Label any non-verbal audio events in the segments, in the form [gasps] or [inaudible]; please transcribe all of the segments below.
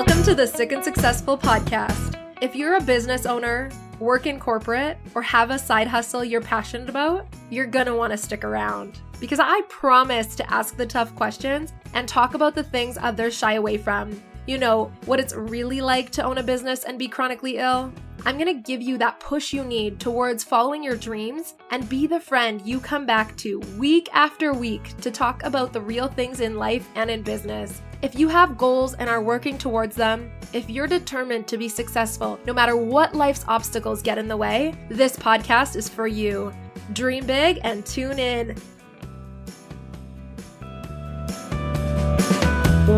Welcome to the Sick and Successful podcast. If you're a business owner, work in corporate, or have a side hustle you're passionate about, you're gonna wanna stick around. Because I promise to ask the tough questions and talk about the things others shy away from. You know, what it's really like to own a business and be chronically ill. I'm gonna give you that push you need towards following your dreams and be the friend you come back to week after week to talk about the real things in life and in business. If you have goals and are working towards them, if you're determined to be successful no matter what life's obstacles get in the way, this podcast is for you. Dream big and tune in.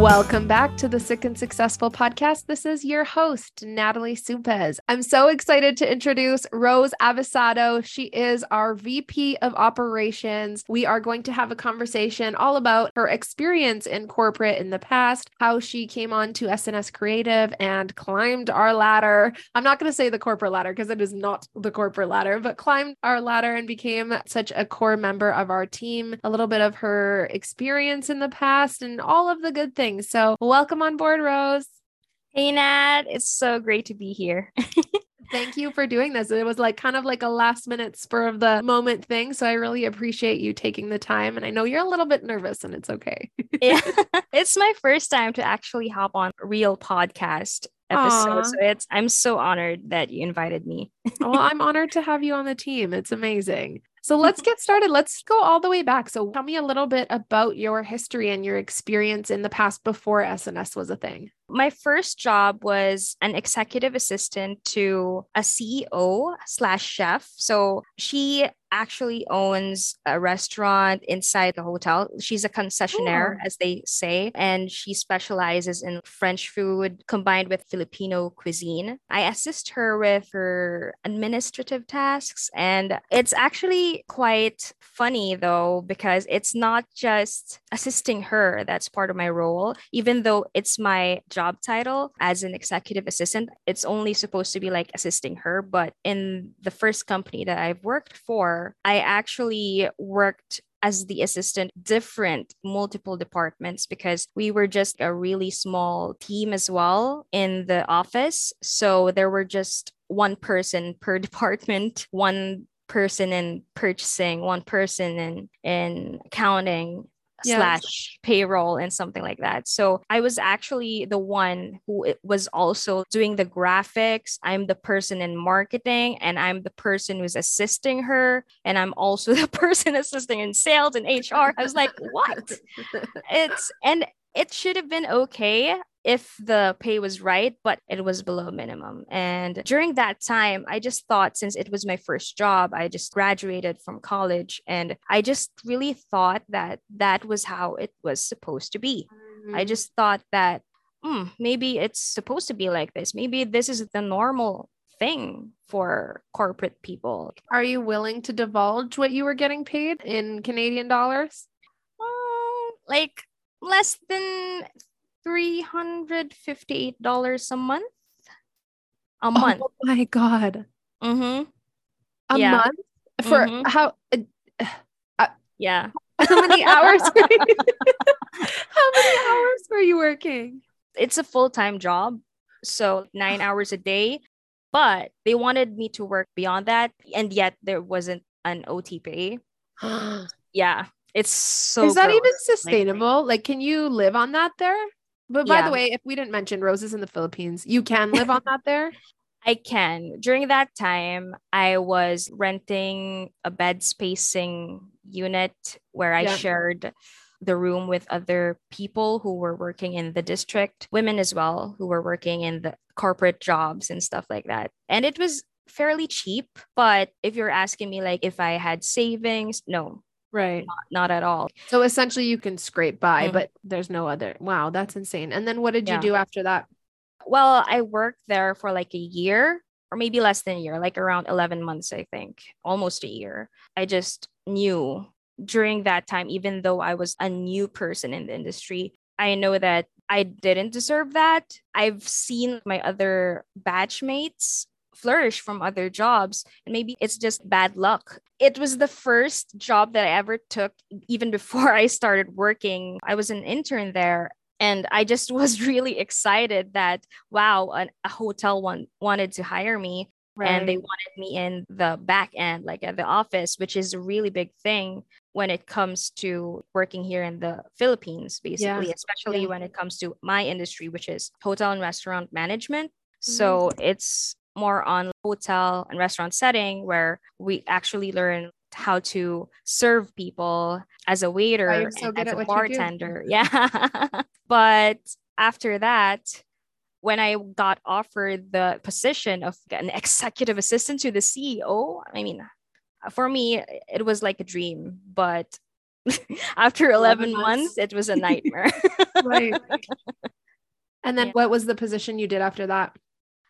Welcome back to the Sick and Successful podcast. This is your host, Natalie Supez. I'm so excited to introduce Rose Avesado. She is our VP of Operations. We are going to have a conversation all about her experience in corporate in the past, how she came on to SNS Creative and climbed our ladder. I'm not going to say the corporate ladder because it is not the corporate ladder, but climbed our ladder and became such a core member of our team. A little bit of her experience in the past and all of the good things. So, welcome on board, Rose. Hey, Nat. It's so great to be here. [laughs] Thank you for doing this. It was like kind of like a last minute spur of the moment thing. So I really appreciate you taking the time. And I know you're a little bit nervous and it's okay. [laughs] yeah. It's my first time to actually hop on a real podcast episode. Aww. So it's I'm so honored that you invited me. [laughs] well, I'm honored to have you on the team. It's amazing. So let's get started. Let's go all the way back. So tell me a little bit about your history and your experience in the past before SNS was a thing. My first job was an executive assistant to a CEO slash chef. So she actually owns a restaurant inside the hotel. She's a concessionaire, oh. as they say, and she specializes in French food combined with Filipino cuisine. I assist her with her administrative tasks, and it's actually quite funny though, because it's not just assisting her that's part of my role, even though it's my job title as an executive assistant, it's only supposed to be like assisting her. But in the first company that I've worked for, I actually worked as the assistant different multiple departments because we were just a really small team as well in the office. So there were just one person per [laughs] department one person in purchasing one person in in accounting yes. slash payroll and something like that. So I was actually the one who was also doing the graphics. I'm the person in marketing and I'm the person who's assisting her. And I'm also [laughs] the person assisting in sales and HR. I was like, what? [laughs] It's and it should have been okay if the pay was right, but it was below minimum. And during that time, I just thought since it was my first job, I just graduated from college and I just really thought that that was how it was supposed to be. Mm-hmm. I just thought that hmm, maybe it's supposed to be like this. Maybe this is the normal thing for corporate people. Are you willing to divulge what you were getting paid in Canadian dollars? Um, like less than $358 a month. A oh month. Oh my God. Mm-hmm. A yeah. month? For mm-hmm. how? Uh, uh, [sighs] yeah. [laughs] How many hours? [laughs] how many hours were you working? It's a full time job. So nine [sighs] hours a day. But they wanted me to work beyond that. And yet there wasn't an OT pay. [gasps] yeah. It's so. Is that gross. even sustainable? Like, like, can you live on that there? But by yeah. the way, if we didn't mention Rose's in the Philippines, you can live on that there. [laughs] I can. During that time, I was renting a bed spacing unit where I yeah. shared the room with other people who were working in the district, women as well, who were working in the corporate jobs and stuff like that. And it was fairly cheap. But if you're asking me, like, if I had savings, no, Right. Not, not, at all. So essentially you can scrape by, mm-hmm. but there's no other. Wow, that's insane. And then what did yeah. you do after that? Well, I worked there for like a year or maybe less than a year, like around 11 months, I think, almost a year. I just knew during that time, even though I was a new person in the industry, I know that I didn't deserve that. I've seen my other batchmates flourish from other jobs and maybe it's just bad luck it was the first job that i ever took even before [laughs] i started working i was an intern there and I just [laughs] was really excited that wow, an, a hotel one wanted to hire me right. and they wanted me in the back end, like at the office, which is a really big thing when it comes to working here in the Philippines, basically, yeah. especially yeah. when it comes to my industry, which is hotel and restaurant management. Mm-hmm. So it's more on hotel and restaurant setting where we actually learn how to serve people as a waiter oh, so as a bartender. [laughs] Yeah. But after that when i got offered the position of an executive assistant to the ceo i mean for me it was like a dream but [laughs] after 11, 11 months. months it was a [laughs] nightmare. Right. And then yeah. what was the position you did after that?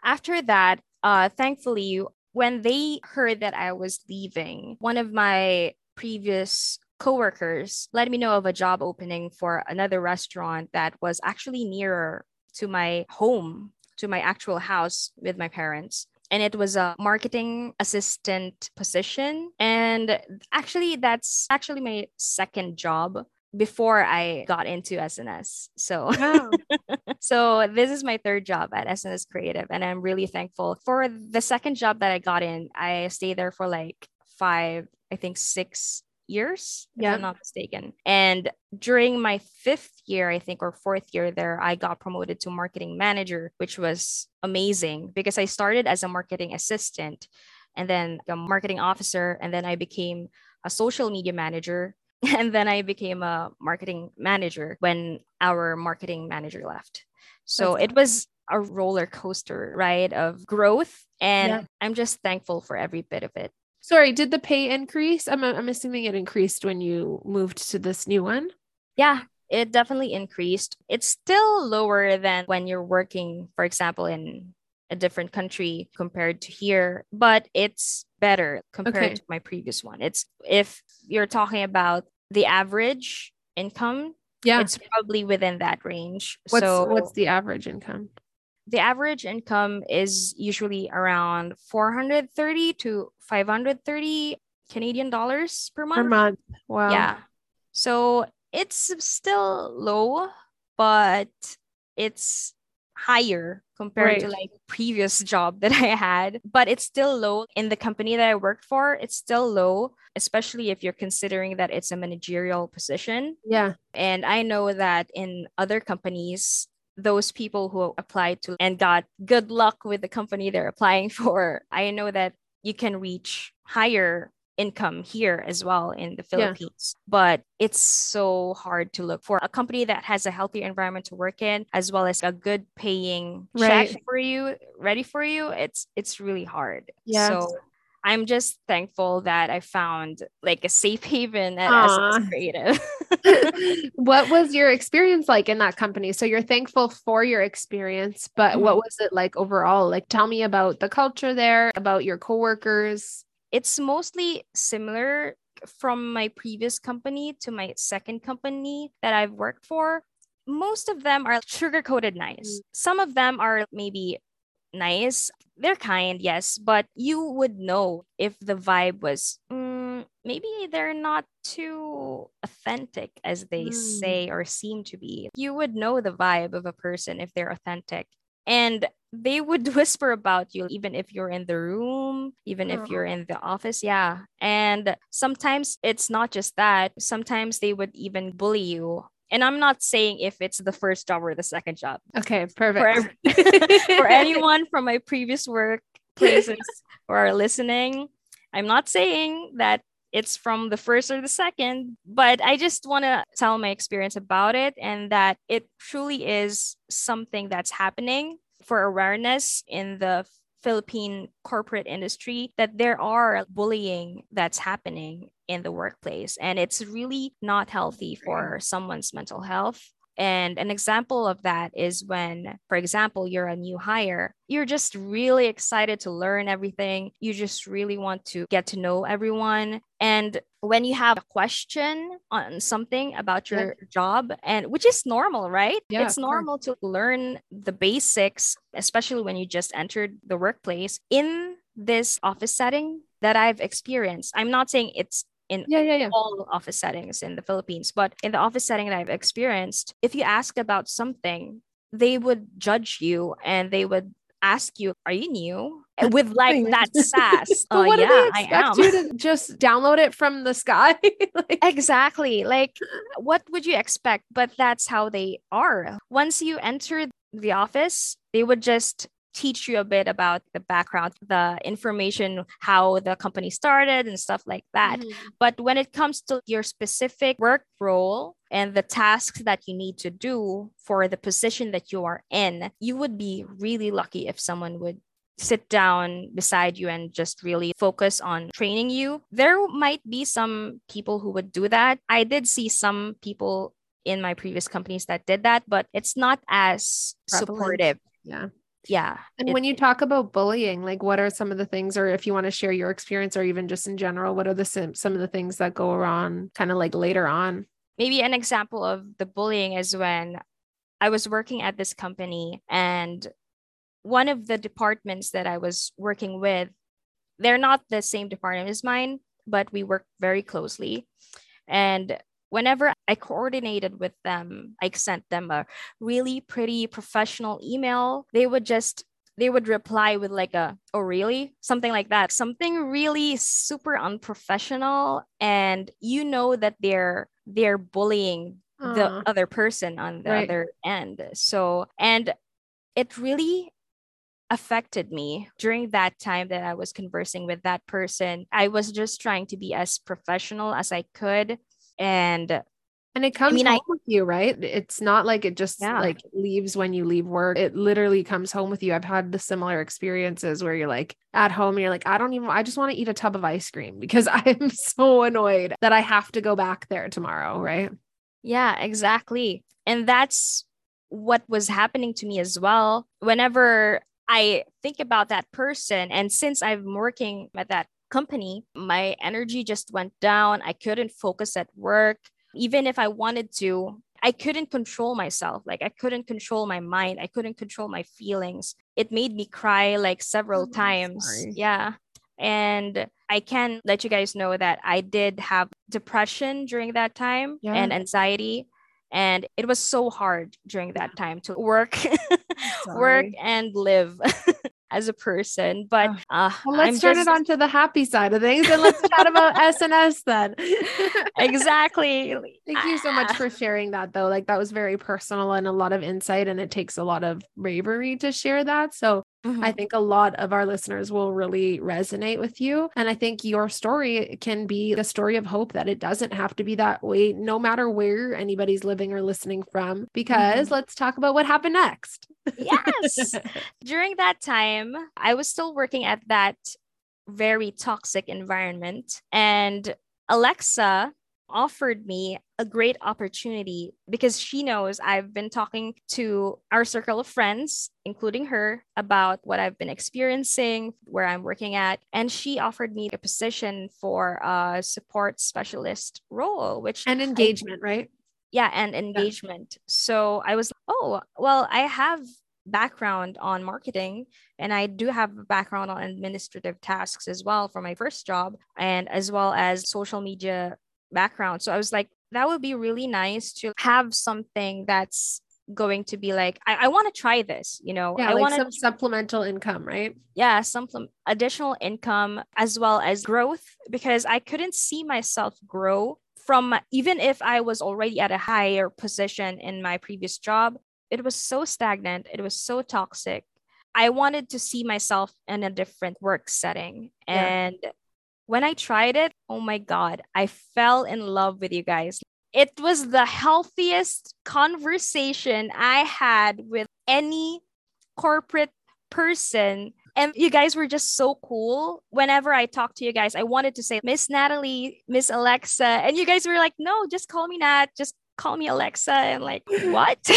After that uh thankfully when they heard that I was leaving, one of my previous coworkers let me know of a job opening for another restaurant that was actually nearer to my home, to my actual house with my parents. And it was a marketing assistant position. And actually, that's actually my second job before I got into SNS. So, wow. [laughs] so this is my third job at SNS Creative, and I'm really thankful for the second job that I got in. I stayed there for like five, I think six years, yeah. if I'm not mistaken. And during my fifth year, I think, or fourth year there, I got promoted to marketing manager, which was amazing because I started as a marketing assistant and then a marketing officer, and then I became a social media manager [laughs] and then I became a marketing manager when our marketing manager left. So That's it was a roller coaster ride of growth. And yeah. I'm just thankful for every bit of it. Sorry, did the pay increase? I'm, I'm assuming it increased when you moved to this new one. Yeah, it definitely increased. It's still lower than when you're working, for example, in a different country compared to here, but it's better compared okay. to my previous one. It's if you're talking about the average income, yeah, it's probably within that range. What's so what's the average income? The average income is usually around 430 to 530 Canadian dollars per month. Per month. Wow. Yeah. So it's still low, but it's higher compared right. to like previous job that I had, but it's still low in the company that I worked for. It's still low, especially if you're considering that it's a managerial position. Yeah. And I know that in other companies, those people who applied to and got good luck with the company they're applying [laughs] for, I know that you can reach higher income here as well in the Philippines. Yeah. But it's so hard to look for a company that has a healthy environment to work in as well as a good paying right. check for you, ready for you. It's it's really hard. Yeah. So I'm just thankful that I found like a safe [laughs] haven at SNS Creative. [laughs] [laughs] what was your experience like in that company? So you're thankful for your experience, but mm-hmm. what was it like overall? Like tell me about the culture there, about your coworkers it's mostly similar from my previous company to my second company that I've worked for. Most of them are sugar coated nice. Mm. Some of them are maybe nice. They're kind, yes, but you would know if the vibe was mm, maybe they're not too authentic as they mm. say or seem to be. You would know the vibe of a person if they're authentic. And they would [laughs] whisper about you even if you're in the room even if you're uh-huh. in the office yeah. And sometimes it's not just that sometimes they would even bully you. And i'm not saying if it's the first job or the second job. Okay perfect. for, [laughs] for anyone from my previous work places who are listening i'm not saying that it's from the first or the second, but I just want to tell my experience about it and that it truly is something that's happening for awareness in the Philippine corporate industry that there are bullying that's happening in the workplace. And it's really not healthy for someone's mental health and an example of that is when, for example, you're a new hire, you're just really excited to learn everything. You just really want to get to know everyone. And when you have a question on something about your yeah. job, and which is normal, right? Yeah, it's normal to learn the basics, especially when you just entered the workplace in this office setting that I've experienced. I'm not saying it's in Yeah, yeah, yeah. all office settings in the Philippines. But in the office setting that I've experienced, if you ask about something, they would judge you and they would ask you, Are you new? With like that [laughs] sass. "Oh, what do yeah, I expect am. you to just download it from the sky? [laughs] like, Exactly. Like, what would you expect? But that's how they are. Once you enter the office, they would just teach you a bit about the background, the information, how the company started, and stuff like that. Mhm. But when it comes to your specific work role and the tasks that you need to do for the position that you are in, you would be really lucky if someone would sit down beside you and just really focus on training you. There might be some people who would do that. I did see some people in my previous companies that did that, but it's not as Prevalent. supportive. yeah. Yeah. And when you talk about bullying, like what are some of the things, or if you want to share your experience, or even just in general, what are the sim- some of the things that go around kind of like later on? maybe an example of the bullying is when I was working at this company and one of the departments that I was working with, they're not the same department as mine, but we work very closely. And whenever I coordinated with them, I sent them a really pretty professional email. They would just they would reply with like a oh really something like that something really super unprofessional and you know that they're they're bullying the other person on the Right. other end so and it really affected me during that time that I was conversing with that person. I was just trying to be as professional as I could. And And it comes mean, I- home with you, right? It's not like it just Yeah. like leaves when you leave work. It literally comes home with you. I've had the similar experiences where you're like at home and you're like, I don't even, I just want to eat a tub of ice cream because [laughs] I'm so annoyed that I have to go back there tomorrow, right? yeah, exactly. And that's what was happening to me as well. Whenever I think about that person, and since I'm working at that company, my energy just went down. I couldn't focus at work. Even if I wanted to, I couldn't control myself. Like I couldn't control my mind. I couldn't control my feelings. It made me cry like several Oh, times. sorry. Yeah. And I can let you guys know that I did have depression during that time Yeah. and anxiety. And it was so hard during that time to work, [laughs] work and live [laughs] as a person. But uh, Well, let's I'm turn just, it on to the happy side of things and let's chat about [laughs] SNS then. [laughs] exactly. [laughs] Thank you so much Ah. for sharing that though. Like that was very personal and a lot of insight and it takes a lot of bravery to share that. So Mhm. I think a lot of our listeners will really resonate with you. And I think your story can be a story of hope that it doesn't have to be that way, no matter where anybody's living or listening from. Because Mhm. let's talk about what happened next. yes. [laughs] During that time, I was still working at that very toxic environment. And Alexa offered me a great opportunity because she knows I've been talking to our circle of friends, including her, about what I've been experiencing, where I'm working at. And she offered me a position for a support specialist role, which and engagement, right? yeah and engagement so i was oh well i have background on marketing and i do have a background on administrative tasks as well for my first job and as well as social media background so i was like that would be really nice to have something that's going to be like i, I want to try this you know Yeah, i like want some supplemental income, right? yeah some additional income as well as growth because i couldn't see myself grow from even if i was already at a higher position in my previous job it was so stagnant it was so toxic i wanted to see myself in a different work setting Yeah. When i tried it oh my god i fell in love with you guys it was the healthiest conversation i had with any corporate person and you guys were just so cool. Whenever I talked to you guys, I wanted to say Miss Natalie, Miss Alexa, and you guys were like, "No, just call me Nat. Just call me Alexa." And like, [laughs] what? [laughs]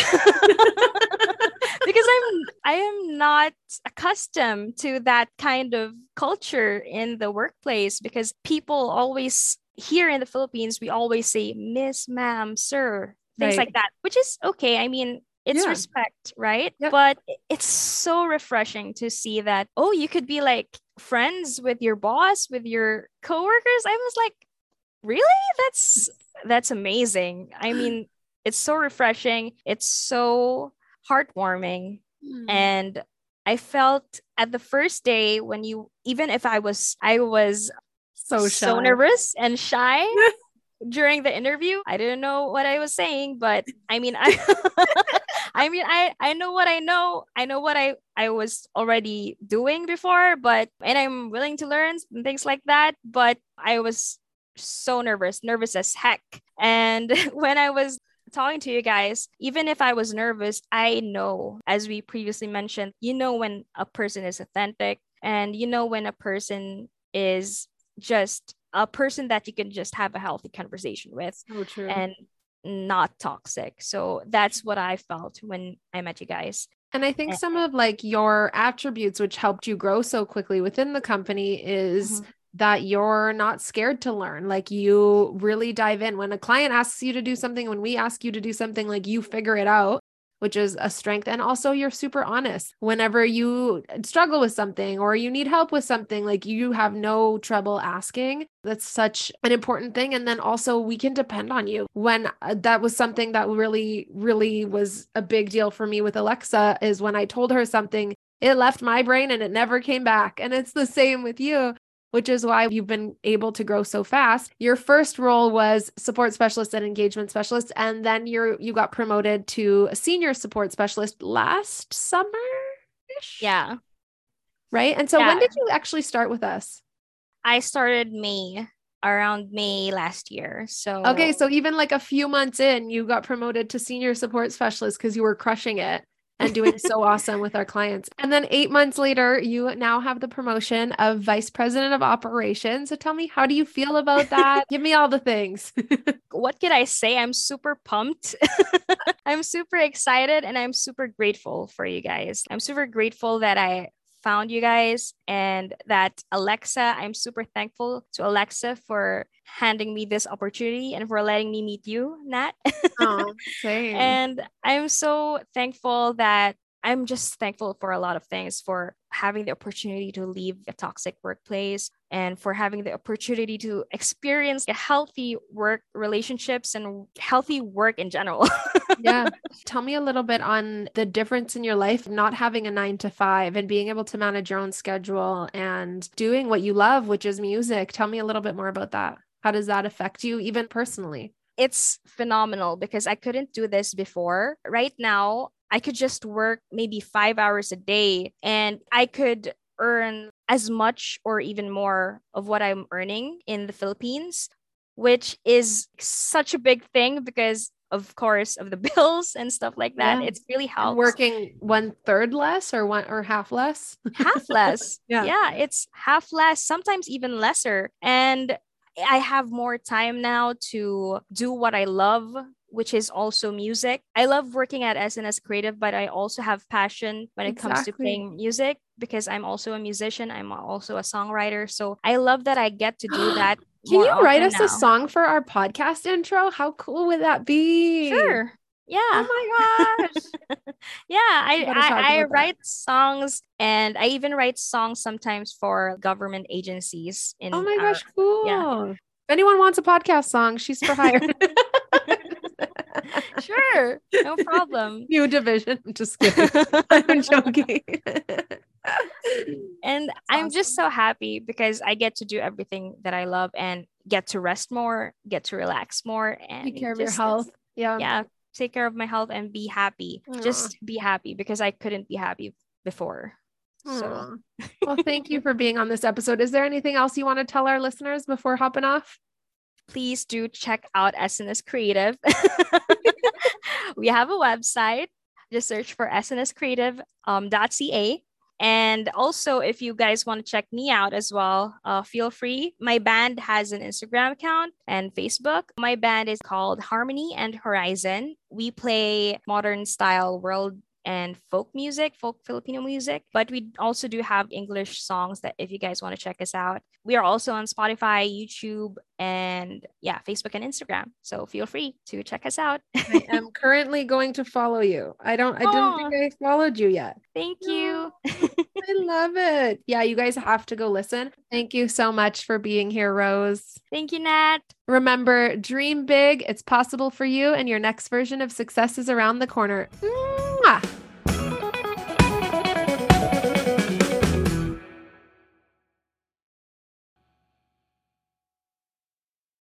because I'm I am not accustomed to that kind of culture in the workplace because people always here in the Philippines we always say Miss, Ma'am, Sir, things Right. like that, which is okay. I mean, it's Yeah. respect, right? Yep. But it's so refreshing to see that, oh, you could be like friends with your boss, with your coworkers. I was like, Really? That's that's amazing. I mean, it's so refreshing. It's so heartwarming. Mm. And I felt at the first day when you even if I was I was so shy. so nervous and shy [laughs] during the interview. I didn't know what I was saying, but I mean I [laughs] [laughs] I mean I I know what I know. I know what I I was already doing before, but and I'm willing to learn and things like that, but I was so nervous, nervous as heck. And when I was talking to you guys, even if I was nervous, I know, as we previously mentioned, you know when a person is authentic and you know when a person is just a person that you can just have a healthy conversation with so and not toxic. So that's what I felt when I met you guys. And I think some of like your attributes which helped you grow so quickly within the company is mm-hmm that you're not scared to learn. Like you really dive in. When a client asks you to do something, when we ask you to do something, like you figure it out, which is a strength. And also, you're super honest. Whenever you struggle with something or you need help with something, like you have no trouble asking. That's such an important thing. And then also, we can depend on you. When uh, that was something that really, really was a big deal for me with Alexa, is when I told her something it left my brain and it never came back. And it's the same with you which is why you've been able to grow so fast. Your first role was support specialist and engagement specialist and then you're you got promoted to a senior support specialist last summer. Yeah. Right? And so yeah. when did you actually start with us? I started May around May last year. So Okay, so even like a few months in, you got promoted to senior support specialist because you were crushing it and doing [laughs] so awesome with our clients. And then eight months later, you now have the promotion of vice president of operations. So tell me, how do you feel about that? [laughs] Give me all the things. [laughs] what can I say? I'm super pumped. I'm super excited and I'm super grateful for you guys. I'm super grateful that I found you guys and that Alexa, I'm super thankful to Alexa for handing me this opportunity and for letting me meet you, Nat. oh, [laughs] same. and I'm so thankful that I'm just thankful for a lot of things for having the opportunity to leave a toxic workplace and for having the opportunity to experience healthy work relationships and healthy work in general. [laughs] yeah. Tell me a little bit on the difference in your life not having a 9 to 5 and being able to manage your own schedule and doing what you love, which is music. Tell me a little bit more about that. How does that affect you even personally? It's phenomenal because I couldn't do this before. Right now, I could just work maybe five hours a day and I could earn as much or even more of what I'm earning in the Philippines, which is such a big thing because of course of the [laughs] bills and stuff like that. Yeah. It's really helps. Working one third less or one or half less? half less. [laughs] yeah. Yeah. It's half less, sometimes even lesser. And I have more time now to do what I love which is also music. I love working at SNS Creative, but I also have passion when it exactly. comes to playing music because I'm also a musician. I'm also a songwriter. So I love that I get to do [gasps] that. Can you write us now. a song for our podcast intro? How cool would that be? Sure. Yeah. Oh my gosh. [laughs] yeah, I I, I write songs and I even write songs sometimes for government agencies in Oh my gosh, cool. Yeah. If anyone wants a podcast song, she's for hire. [laughs] sure, no problem. [laughs] New division. I'm just kidding. [laughs] I'm joking. [laughs] and That's I'm awesome. just so happy because I get to do everything that I love and get to rest more, get to relax more, and take care of your health. Yeah. Yeah. Take care of my health and be happy. Aww. Just be happy because I couldn't be happy before. So, well, thank you for being on this episode. Is there anything else you want to tell our listeners before hopping off? Please do check out SNS Creative. [laughs] we have a website. Just search for snscreative.ca. Um, and also, if you guys want to check me out as well, uh, feel free. My band has an Instagram account and Facebook. My band is called Harmony and Horizon. We play modern style world and folk music, folk Filipino music. But we also do have English songs that if you guys want to check us out, we are also on Spotify, YouTube, and yeah, Facebook and Instagram. So feel free to check us out. I am [laughs] currently going to follow you. I don't I don't think I followed you yet. Thank you. [laughs] I love it. Yeah, you guys have to go listen. Thank you so much for being here, Rose. Thank you, Nat. Remember, dream big. It's possible for you, and your next version of success is around the corner. Mm.